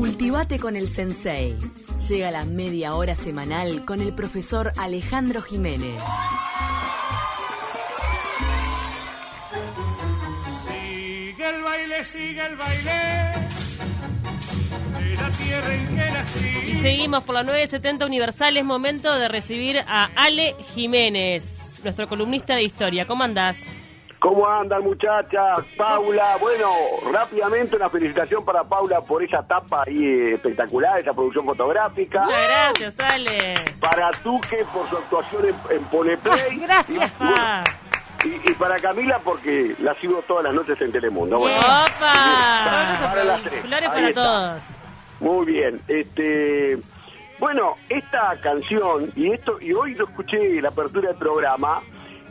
Cultivate con el Sensei. Llega la media hora semanal con el profesor Alejandro Jiménez. Sigue el baile, sigue el baile. De la tierra en que nací. Y seguimos por la 970 Universal. Es momento de recibir a Ale Jiménez, nuestro columnista de historia. ¿Cómo andás? ¿Cómo andan muchachas? Paula, bueno, rápidamente una felicitación para Paula por esa tapa ahí eh, espectacular, esa producción fotográfica. Muchas gracias, Ale. Para Tuque por su actuación en, en Poneplay. Gracias, Y, bueno, y- y para Camila porque la sigo todas las noches en Telemundo. Bueno, ¡Opa! para las tres. Flores Ahí para está. todos. Muy bien. Este, bueno, esta canción, y esto, y hoy lo escuché la apertura del programa,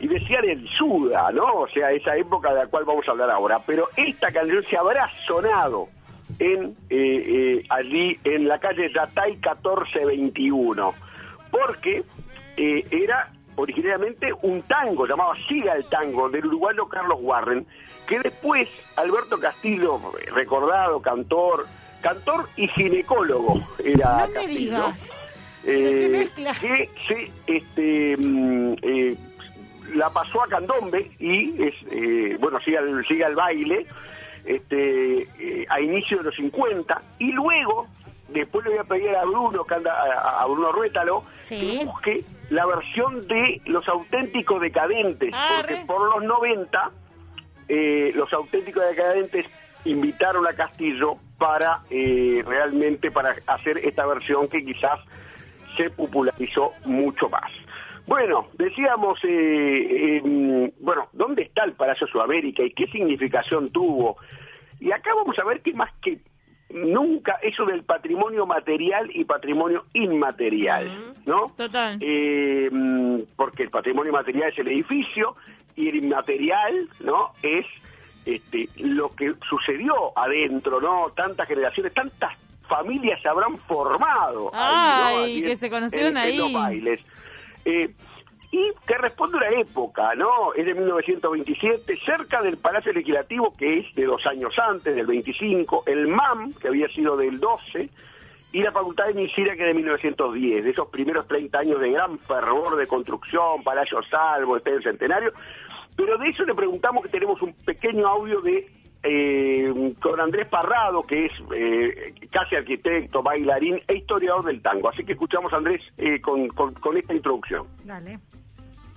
y decían el Suda, ¿no? O sea, esa época de la cual vamos a hablar ahora. Pero esta canción se habrá sonado en eh, eh, allí en la calle Yatay 1421. Porque eh, era originalmente un tango, llamado Siga el Tango, del uruguayo Carlos Warren, que después Alberto Castillo, recordado cantor, cantor y ginecólogo, era No me Castillo, digas. mezcla. que se este, mm, la pasó a Candombe y es eh, bueno sigue al, sigue al baile este eh, a inicio de los 50 y luego después le voy a pedir a Bruno que anda a, a Bruno Ruétalo Sí. que busque la versión de los auténticos decadentes porque por los 90 eh, los auténticos decadentes invitaron a Castillo para realmente para hacer esta versión que quizás se popularizó mucho más. Bueno, decíamos, eh, bueno, ¿dónde está el Palacio Sudamérica y qué significación tuvo? Y acá vamos a ver que más que nunca eso del patrimonio material y patrimonio inmaterial, ¿no? Total. Eh, porque el patrimonio material es el edificio y el inmaterial, ¿no? Es este, lo que sucedió adentro, ¿no? Tantas generaciones, tantas familias se habrán formado. ahí, ¿no? Ay, que en- se conocieron en- en ahí. los bailes. Eh, y que responde a una época, ¿no? Es de 1927, cerca del Palacio Legislativo, que es de dos años antes, del 25, el MAM, que había sido del 12, y la Facultad de Medicina, que es de 1910, de esos primeros 30 años de gran fervor de construcción, Palacio Salvo, del Centenario. Pero de eso le preguntamos que tenemos un pequeño audio de eh, con Andrés Parrado, que es eh, casi arquitecto, bailarín e historiador del tango. Así que escuchamos a Andrés eh, con, con- con esta introducción. Dale.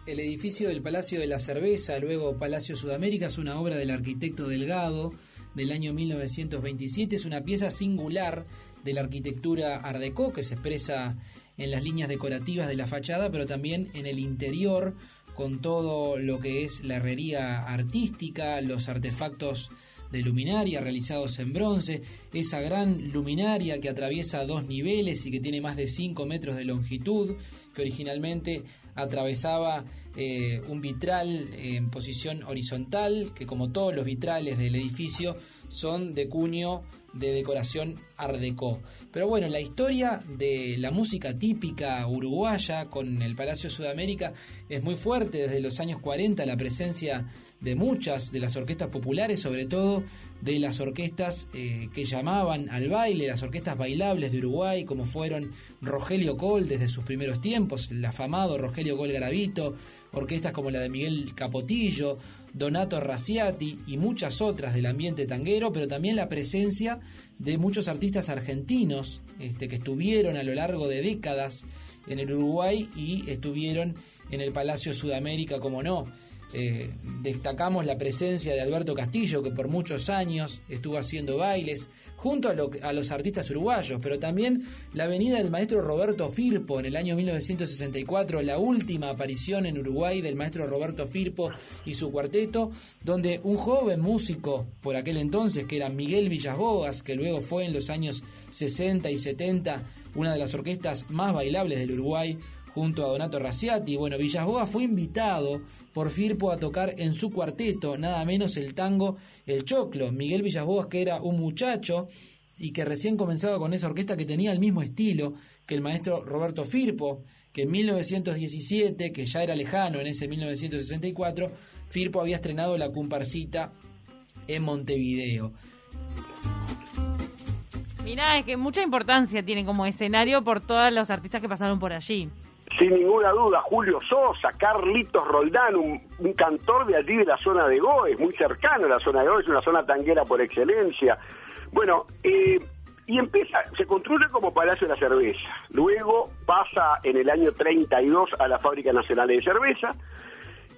El edificio del Palacio de la Cerveza, luego Palacio Sudamérica, es una obra del arquitecto Delgado del año 1927. Es una pieza singular de la arquitectura Art Deco que se expresa en las líneas decorativas de la fachada, pero también en el interior con todo lo que es la herrería artística, los artefactos de luminaria realizados en bronce, esa gran luminaria que atraviesa dos niveles y que tiene más de 5 metros de longitud, que originalmente atravesaba eh, un vitral en posición horizontal, que como todos los vitrales del edificio son de cuño de decoración art. Pero bueno, la historia de la música típica uruguaya con el Palacio Sudamérica es muy fuerte desde los años 40, la presencia de muchas de las orquestas populares, sobre todo de las orquestas eh, que llamaban al baile, las orquestas bailables de Uruguay, como fueron Rogelio Col desde sus primeros tiempos, el afamado Rogelio Col Garavito, orquestas como la de Miguel Capotillo, Donato Raciati y muchas otras del ambiente tanguero, pero también la presencia de muchos artistas argentinos este, que estuvieron a lo largo de décadas en el Uruguay y estuvieron en el Palacio Sudamérica, como no. Eh, destacamos la presencia de Alberto Castillo, que por muchos años estuvo haciendo bailes junto a, lo- a los artistas uruguayos, pero también la venida del maestro Roberto Firpo en el año 1964, la última aparición en Uruguay del maestro Roberto Firpo y su cuarteto, donde un joven músico por aquel entonces, que era Miguel Villasboas, que luego fue en los años 60 y 70 una de las orquestas más bailables del Uruguay, junto a Donato Raciati. Bueno, Villasboa fue invitado por Firpo a tocar en su cuarteto, nada menos el tango El Choclo. Miguel Villasboas, que era un muchacho y que recién comenzaba con esa orquesta que tenía el mismo estilo que el maestro Roberto Firpo, que en 1917, que ya era lejano en ese 1964, Firpo había estrenado la comparsita en Montevideo. Mirá, es que mucha importancia tiene como escenario por todos los artistas que pasaron por allí. Sin ninguna duda, Julio Sosa, Carlitos Roldán, un, cantor de allí de la zona de Goes, muy cercano a la zona de Goes, una zona tanguera por excelencia. Bueno, eh, y empieza, se construye como Palacio de la Cerveza. Luego pasa en el año 32 a la Fábrica Nacional de Cerveza.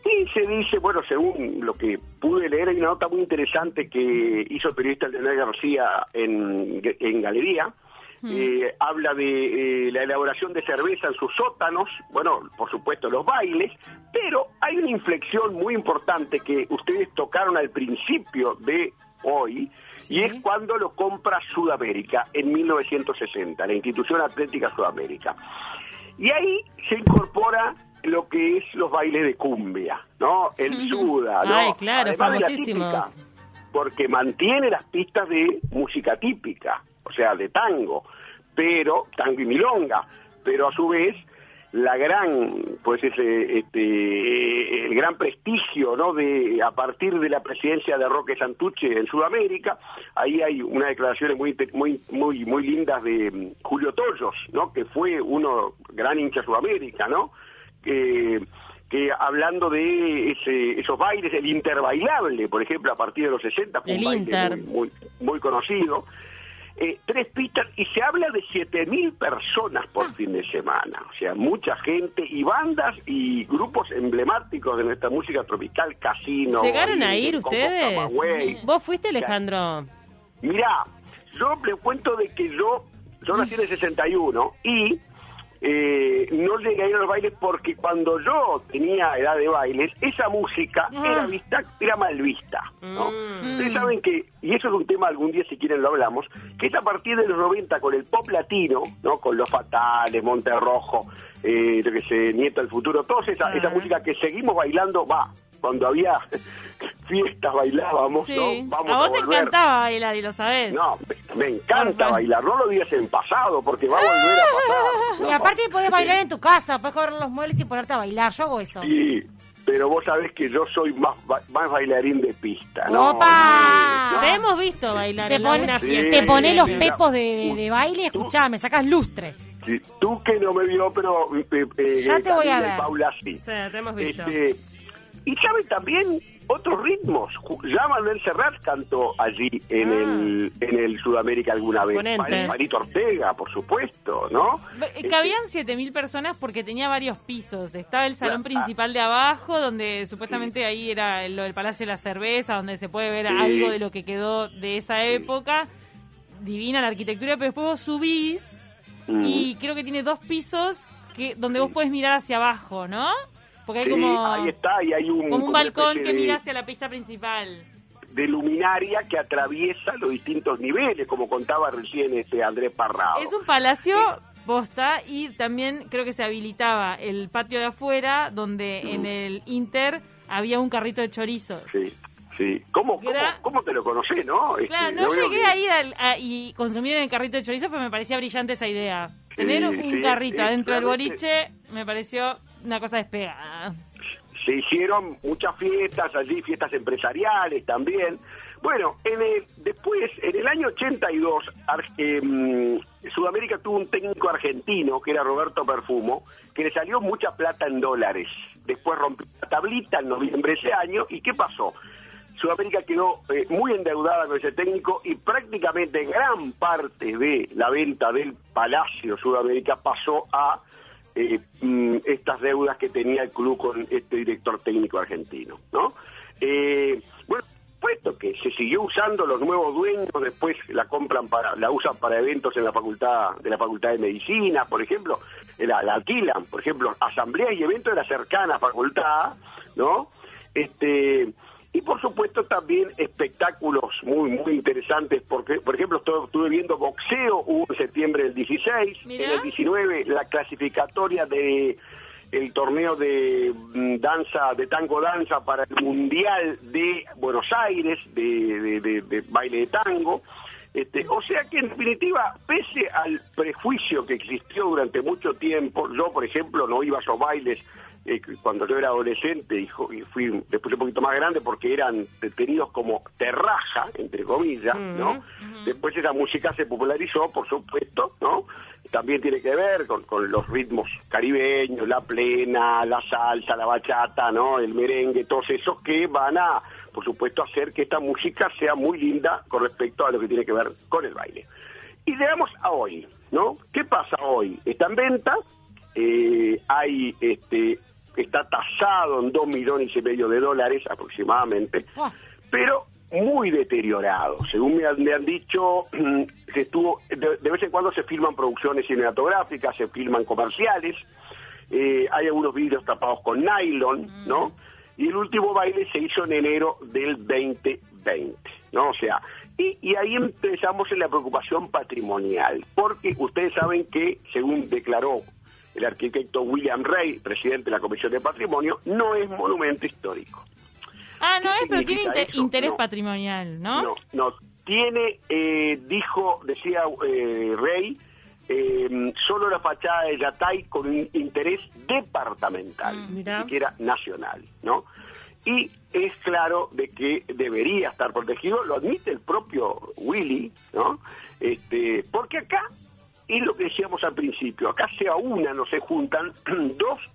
Y se dice, bueno, según lo que pude leer, hay una nota muy interesante que hizo el periodista Leonel García en, en Galería. Eh, habla de eh, la elaboración de cerveza en sus sótanos, bueno, por supuesto los bailes, pero hay una inflexión muy importante que ustedes tocaron al principio de hoy, y es cuando lo compra Sudamérica en 1960, la institución atlética Sudamérica. Y ahí se incorpora lo que es los bailes de cumbia, ¿no? El Suda, ¿no? Ay, claro, Además de la famosísimos. típica, porque mantiene las pistas de música típica, o sea, de tango, pero tango y milonga, pero a su vez la gran, pues ese, este, el gran prestigio, ¿no? De a partir de la presidencia de Roque Santuche en Sudamérica, ahí hay unas declaraciones muy, muy, muy, muy lindas de mm, Julio Tollos, ¿no? Que fue uno gran hincha de Sudamérica, ¿no? Que que hablando de ese- esos bailes, el interbailable, por ejemplo, a partir de los 60, fue un baile muy, muy conocido. Eh, tres pistas y se habla de 7.000 personas por fin de semana. O sea, mucha gente y bandas y grupos emblemáticos de nuestra música tropical, Casino. ¿Llegaron a ir ustedes? Camagüey. ¿Vos fuiste, Alejandro? Mirá, yo le cuento de que yo, yo nací en el 61 y eh, no llegué a ir a los bailes porque cuando yo tenía edad de bailes, esa música era vista, era mal vista, ¿no? Mm. Ustedes saben que, y eso es un tema algún día si quieren lo hablamos, que es a partir de los 90 con el pop latino, ¿no? Con Los Fatales, Monterrojo, eh, yo que sé, Nieto del Futuro, toda esa, esa música que seguimos bailando, va, cuando había fiestas bailábamos, Sí. ¿no? Vamos a vos te volver. encantaba bailar y lo sabés. No, me, me encanta bailar, no lo digas en pasado, porque va a volver a pasar. Y No, aparte podés bailar en tu casa, puedes correr los muebles y ponerte a bailar. Yo hago eso. Sí, pero vos sabés que yo soy más, ba- más bailarín de pista, ¿no? ¡Opa! No, Te hemos visto bailar Te pones, Sí, te pones los pepos de, mira. de- de baile, escuchá, me sacás lustre. sí, tú que no me vio, pero... eh, eh, Ya te voy a y ver. Paula sí. Sí, te hemos visto. Este, y sabe también otros ritmos. Ya Manuel Serrat cantó allí en, Ah. el, en el Sudamérica alguna vez. Marito Ortega, por supuesto, ¿no? Cabían 7.000 personas porque tenía varios pisos. Estaba el salón Ah. principal de abajo, donde supuestamente ahí era lo del Palacio de la Cerveza, donde se puede ver Sí. algo de lo que quedó de esa época. Divina la arquitectura, pero después vos subís Mm. y creo que tiene dos pisos que donde vos podés mirar hacia abajo, ¿no? Porque hay Sí, como, ahí está, y hay un, como un balcón que de- mira hacia la pista principal. de luminaria que atraviesa los distintos niveles, como contaba recién este Andrés Parrado. Es un palacio posta y también creo que se habilitaba el patio de afuera donde en el Inter había un carrito de chorizos. Sí, sí. ¿Cómo, cómo, te lo conocés, no? Este, Claro, no llegué que- a ir al- a- y consumir en el carrito de chorizos, pero me parecía brillante esa idea. Tener un sí, carrito sí, adentro del boliche me pareció una cosa despegada. Se hicieron muchas fiestas allí, fiestas empresariales también. Bueno, en después, en el año 82, Ar- em, Sudamérica tuvo un técnico argentino, que era Roberto Perfumo, que le salió mucha plata en dólares. Después rompió la tablita en noviembre de ese año. ¿Y qué pasó? Sudamérica quedó eh, muy endeudada con ese técnico y prácticamente gran parte de la venta del Palacio Sudamérica pasó a eh, mm, estas deudas que tenía el club con este director técnico argentino, ¿no? Eh, bueno, puesto que se siguió usando los nuevos dueños, después la compran para, la usan para eventos en la facultad de la facultad de medicina, por ejemplo, eh, la, la alquilan, por ejemplo, asambleas y eventos de la cercana facultad, ¿no? Este y por supuesto también espectáculos muy muy interesantes porque por ejemplo estu- estuve viendo boxeo hubo en septiembre del 16 Mirá. en el 19 la clasificatoria de el torneo de mm, danza de tango danza para el mundial de Buenos Aires de, de- de- de baile de tango este, o sea que en definitiva, pese al prejuicio que existió durante mucho tiempo, yo por ejemplo no iba a esos bailes eh, cuando yo era adolescente y, y fui después un poquito más grande porque eran tenidos como terraja, entre comillas, ¿no? Después esa música se popularizó, por supuesto, ¿no? También tiene que ver con, con los ritmos caribeños, la plena, la salsa, la bachata, ¿no? El merengue, todos esos que van a, por supuesto, hacer que esta música sea muy linda con respecto a lo que tiene que ver con el baile. Y llegamos a hoy, ¿no? ¿Qué pasa hoy? Está en venta, eh, hay, este, está tasado en dos millones y medio de dólares aproximadamente, Ah. pero muy deteriorado. Según me han, me han dicho, se estuvo, de, de vez en cuando se filman producciones cinematográficas, se filman comerciales, eh, hay algunos vídeos tapados con nylon, ¿no? Y el último baile se hizo en enero del 2020, ¿no? O sea, y, y ahí empezamos en la preocupación patrimonial, porque ustedes saben que, según declaró el arquitecto William Ray, presidente de la Comisión de Patrimonio, no es monumento histórico. Ah, no ¿Qué es, pero tiene significa inter- eso? interés No. patrimonial, ¿no? No, no. Tiene, eh, dijo, decía eh, Rey, eh, solo la fachada de Yatay con un interés departamental, Mm, ni siquiera nacional, ¿no? Y es claro de que debería estar protegido, lo admite el propio Willy, ¿no? Este, porque acá, es lo que decíamos al principio, acá sea una, no se juntan dos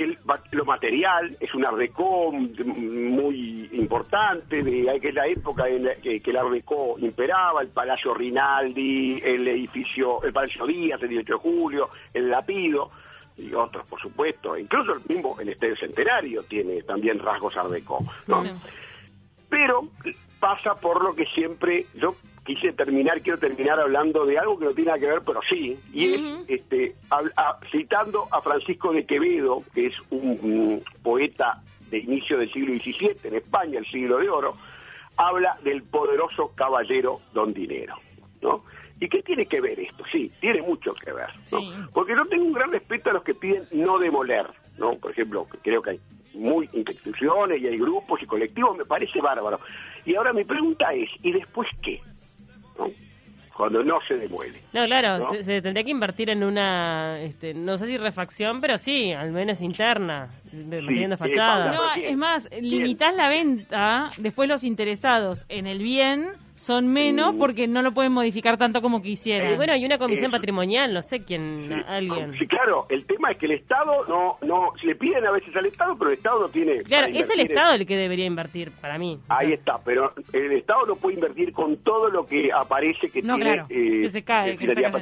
el, lo material es un Art Deco muy importante de aquella época en la que, que el Art Deco imperaba, el Palacio Rinaldi, el edificio, el Palacio Díaz, el 18 de julio, el Lapido y otros, por supuesto, incluso el mismo, el Estadio Centenario tiene también rasgos Art Deco, ¿no? pero pasa por lo que siempre yo quise terminar, quiero terminar hablando de algo que no tiene nada que ver, pero sí, y es este, a- citando a Francisco de Quevedo, que es un, poeta de inicio del siglo XVII en España, el siglo de oro, habla del poderoso caballero Don Dinero, ¿no? ¿Y qué tiene que ver esto? Sí, tiene mucho que ver, ¿no? Sí. Porque yo tengo un gran respeto a los que piden no demoler, ¿no? Por ejemplo, creo que hay muy instituciones y hay grupos y colectivos, me parece bárbaro. Y ahora mi pregunta es, ¿y después qué? ¿No? Cuando no se demuele. No, claro, ¿No? Se, se tendría que invertir en una, este, no sé si refacción, pero sí, al menos interna, manteniendo eh, fachada. No, es más, limitás la venta, después los interesados en el bien son menos Mm. porque no lo pueden modificar tanto como quisieran. Y bueno, hay una comisión Eso. patrimonial, no sé quién, Sí, alguien. Sí, claro, el tema es que el Estado no, no, se le piden a veces al Estado, pero el Estado no tiene... Claro, es el en- Estado el que debería invertir, para mí. O Ahí sea, está, pero el Estado no puede invertir con todo lo que aparece que No, tiene claro, eh, que se cae, que cayendo.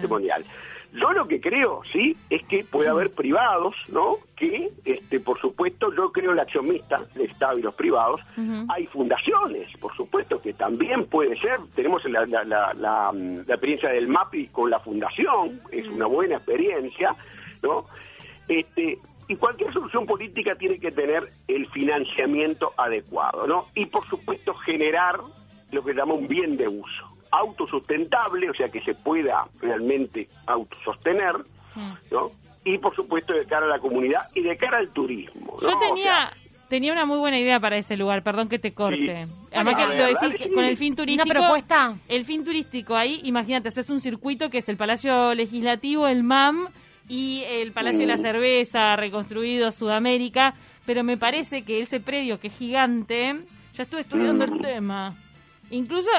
Yo lo que creo, sí, es que puede haber privados, ¿no? Que, este, por supuesto, yo creo en la acción mixta, el Estado y los privados. Hay fundaciones, por supuesto, que también puede ser. Tenemos la, la, la, la, la experiencia del MAPI con la fundación, es una buena experiencia, ¿no? Este, y cualquier solución política tiene que tener el financiamiento adecuado, ¿no? Y por supuesto generar lo que se llama un bien de uso, autosustentable, o sea que se pueda realmente autosostener, ¿no? Y por supuesto de cara a la comunidad y de cara al turismo. ¿no? Yo O tenía sea, tenía una muy buena idea para ese lugar, perdón que te corte. Sí. Además que lo decís dale, que con el fin turístico. ¿Una propuesta? El fin turístico ahí, imagínate, haces un circuito que es el Palacio Legislativo, el MAM y el Palacio de la Mm. Cerveza, reconstruido Sudamérica, pero me parece que ese predio que es gigante, ya estuve estudiando Mm. el tema. Incluso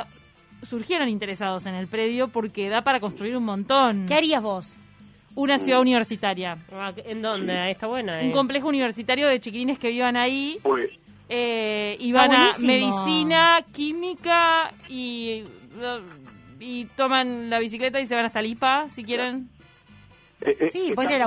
surgieron interesados en el predio porque da para construir un montón. ¿Qué harías vos? Una ciudad universitaria. ah, ¿En dónde? Ahí está buena. Un eh. complejo universitario de chiquilines que vivan ahí eh, y van a medicina, química y, y toman la bicicleta y se van hasta Lipa, si quieren. Eh, eh, Sí, puede ser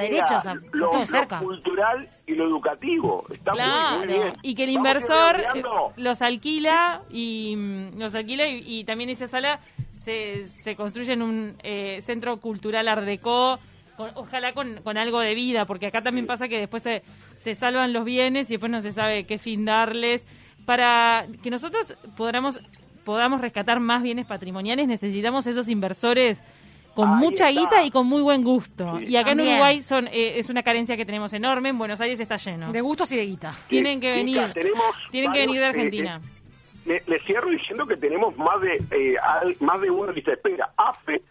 derecha, o sea, lo, todo lo cerca. cultural y lo educativo. Está muy- Claro, muy, bien. y que el Vamos a inversor eh, los alquila y mm, los alquila y, y también esa sala se, se construye en un eh, centro cultural art déco, con- ojalá con, con algo de vida, porque acá también pasa que después se, se salvan los bienes y después no se sabe qué fin darles. Para que nosotros podamos, podamos rescatar más bienes patrimoniales necesitamos esos inversores con Ahí mucha está. guita y con muy buen gusto. Sí. Y acá en. Uruguay son eh, es una carencia que tenemos enorme, en Buenos Aires está lleno. De gustos y de guita. Tienen que Chica, venir. tenemos Tienen que venir de eh, Argentina. eh, le, le cierro diciendo que tenemos más de eh, al- más de una lista de espera. AFE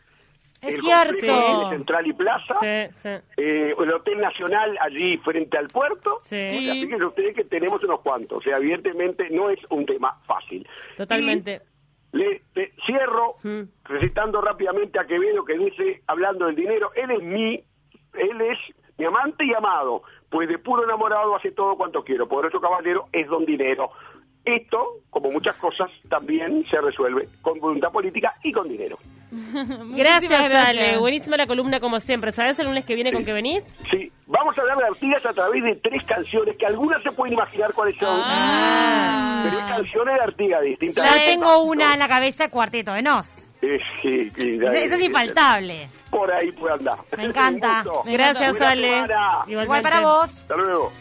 Es el cierto. Central y Plaza, Sí, sí. eh, el Hotel Nacional allí frente al puerto. Sí. O sea, fíjense ustedes que tenemos unos cuantos. O sea, evidentemente no es un tema fácil. Totalmente. Y le te- cierro Mm. recitando rápidamente a Quevedo que dice, hablando del dinero, él es mi, él es mi amante y amado, pues de puro enamorado hace todo cuanto quiero. Poderoso caballero es don dinero. Esto, como muchas cosas, también se resuelve con voluntad política y con dinero. Gracias, gracias. Ale. Buenísima la columna como siempre. ¿Sabes el lunes que viene con qué venís? Sí, vamos a hablar de Artigas a través de tres canciones que algunas se pueden imaginar cuáles son. Ah. Tres canciones de Artigas distintas. Ya tengo una en la cabeza, Cuarteto de Nos. Eh, sí, sí, Eso, eso es infaltable. Por ahí puede andar. Me encanta. Gracias, Ale. Igual para vos. Hasta luego.